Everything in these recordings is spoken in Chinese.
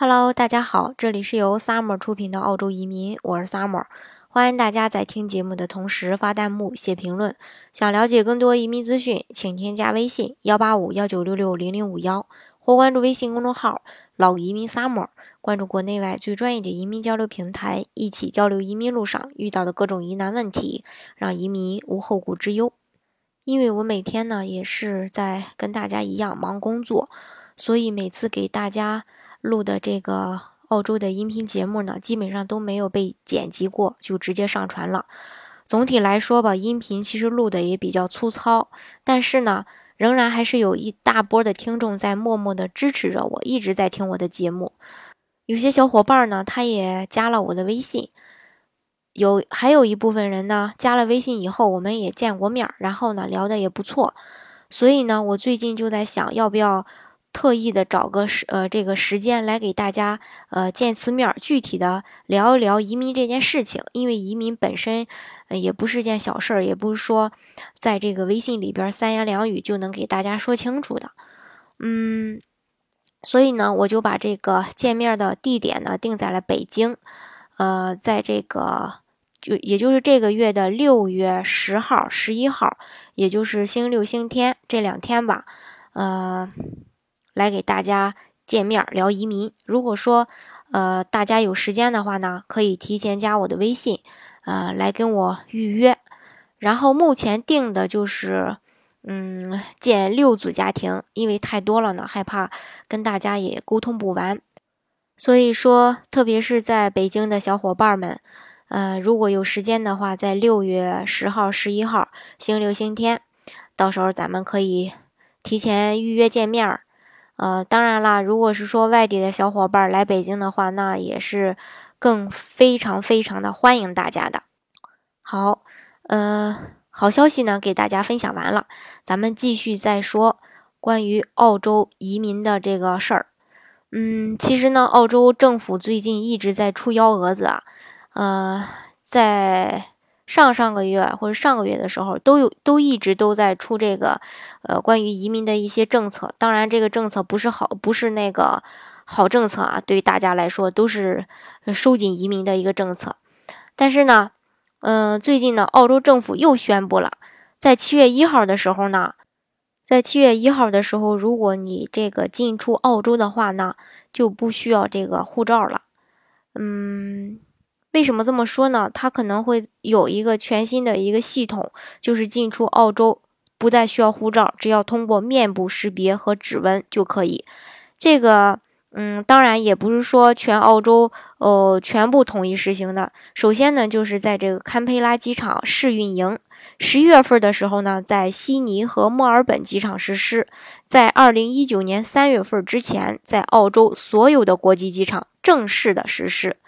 Hello，大家好，这里是由 Summer 出品的澳洲移民，我是 Summer，欢迎大家在听节目的同时发弹幕、写评论。想了解更多移民资讯，请添加微信幺八五幺九六六零零五幺，或关注微信公众号“老移民 Summer”，关注国内外最专业的移民交流平台，一起交流移民路上遇到的各种疑难问题，让移民无后顾之忧。因为我每天呢也是在跟大家一样忙工作，所以每次给大家。录的这个澳洲的音频节目呢，基本上都没有被剪辑过，就直接上传了。总体来说吧，音频其实录的也比较粗糙，但是呢，仍然还是有一大波的听众在默默的支持着我，一直在听我的节目。有些小伙伴呢，他也加了我的微信，有还有一部分人呢，加了微信以后，我们也见过面，然后呢，聊的也不错。所以呢，我最近就在想，要不要。特意的找个时呃这个时间来给大家呃见次面，具体的聊一聊移民这件事情。因为移民本身也不是件小事儿，也不是说在这个微信里边三言两语就能给大家说清楚的。嗯，所以呢，我就把这个见面的地点呢定在了北京，呃，在这个就也就是这个月的六月十号、十一号，也就是星六、星天这两天吧，呃。来给大家见面聊移民。如果说，呃，大家有时间的话呢，可以提前加我的微信，呃，来跟我预约。然后目前定的就是，嗯，见六组家庭，因为太多了呢，害怕跟大家也沟通不完。所以说，特别是在北京的小伙伴们，呃，如果有时间的话，在六月十号、十一号，星期六、星期天，到时候咱们可以提前预约见面儿。呃，当然啦，如果是说外地的小伙伴来北京的话，那也是更非常非常的欢迎大家的。好，呃，好消息呢，给大家分享完了，咱们继续再说关于澳洲移民的这个事儿。嗯，其实呢，澳洲政府最近一直在出幺蛾子啊，呃，在。上上个月或者上个月的时候，都有都一直都在出这个，呃，关于移民的一些政策。当然，这个政策不是好，不是那个好政策啊，对于大家来说都是收紧移民的一个政策。但是呢，嗯，最近呢，澳洲政府又宣布了，在七月一号的时候呢，在七月一号的时候，如果你这个进出澳洲的话呢，就不需要这个护照了。嗯。为什么这么说呢？它可能会有一个全新的一个系统，就是进出澳洲不再需要护照，只要通过面部识别和指纹就可以。这个，嗯，当然也不是说全澳洲呃全部统一实行的。首先呢，就是在这个堪培拉机场试运营，十一月份的时候呢，在悉尼和墨尔本机场实施，在二零一九年三月份之前，在澳洲所有的国际机场正式的实施。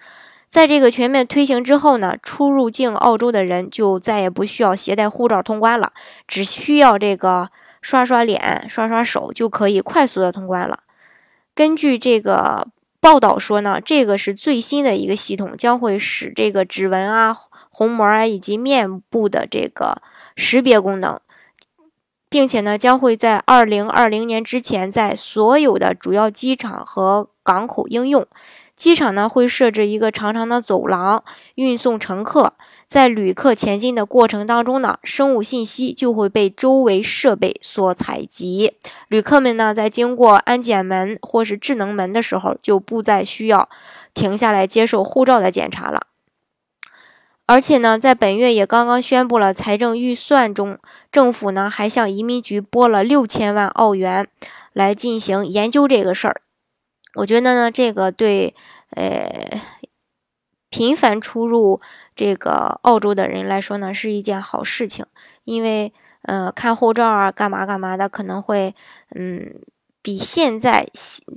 在这个全面推行之后呢，出入境澳洲的人就再也不需要携带护照通关了，只需要这个刷刷脸、刷刷手就可以快速的通关了。根据这个报道说呢，这个是最新的一个系统，将会使这个指纹啊、虹膜啊以及面部的这个识别功能，并且呢，将会在二零二零年之前在所有的主要机场和港口应用。机场呢会设置一个长长的走廊，运送乘客。在旅客前进的过程当中呢，生物信息就会被周围设备所采集。旅客们呢在经过安检门或是智能门的时候，就不再需要停下来接受护照的检查了。而且呢，在本月也刚刚宣布了财政预算中，政府呢还向移民局拨了六千万澳元来进行研究这个事儿。我觉得呢，这个对呃频繁出入这个澳洲的人来说呢，是一件好事情，因为呃看护照啊，干嘛干嘛的，可能会嗯比现在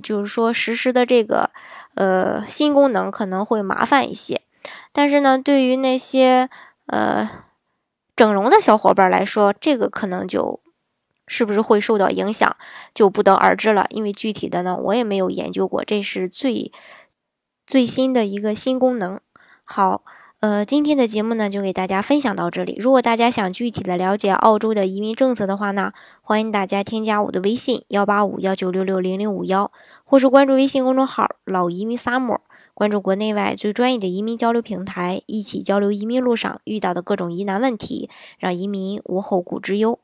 就是说实施的这个呃新功能可能会麻烦一些，但是呢，对于那些呃整容的小伙伴来说，这个可能就是不是会受到影响，就不得而知了。因为具体的呢，我也没有研究过。这是最最新的一个新功能。好，呃，今天的节目呢，就给大家分享到这里。如果大家想具体的了解澳洲的移民政策的话呢，欢迎大家添加我的微信幺八五幺九六六零零五幺，或是关注微信公众号“老移民 summer”，关注国内外最专业的移民交流平台，一起交流移民路上遇到的各种疑难问题，让移民无后顾之忧。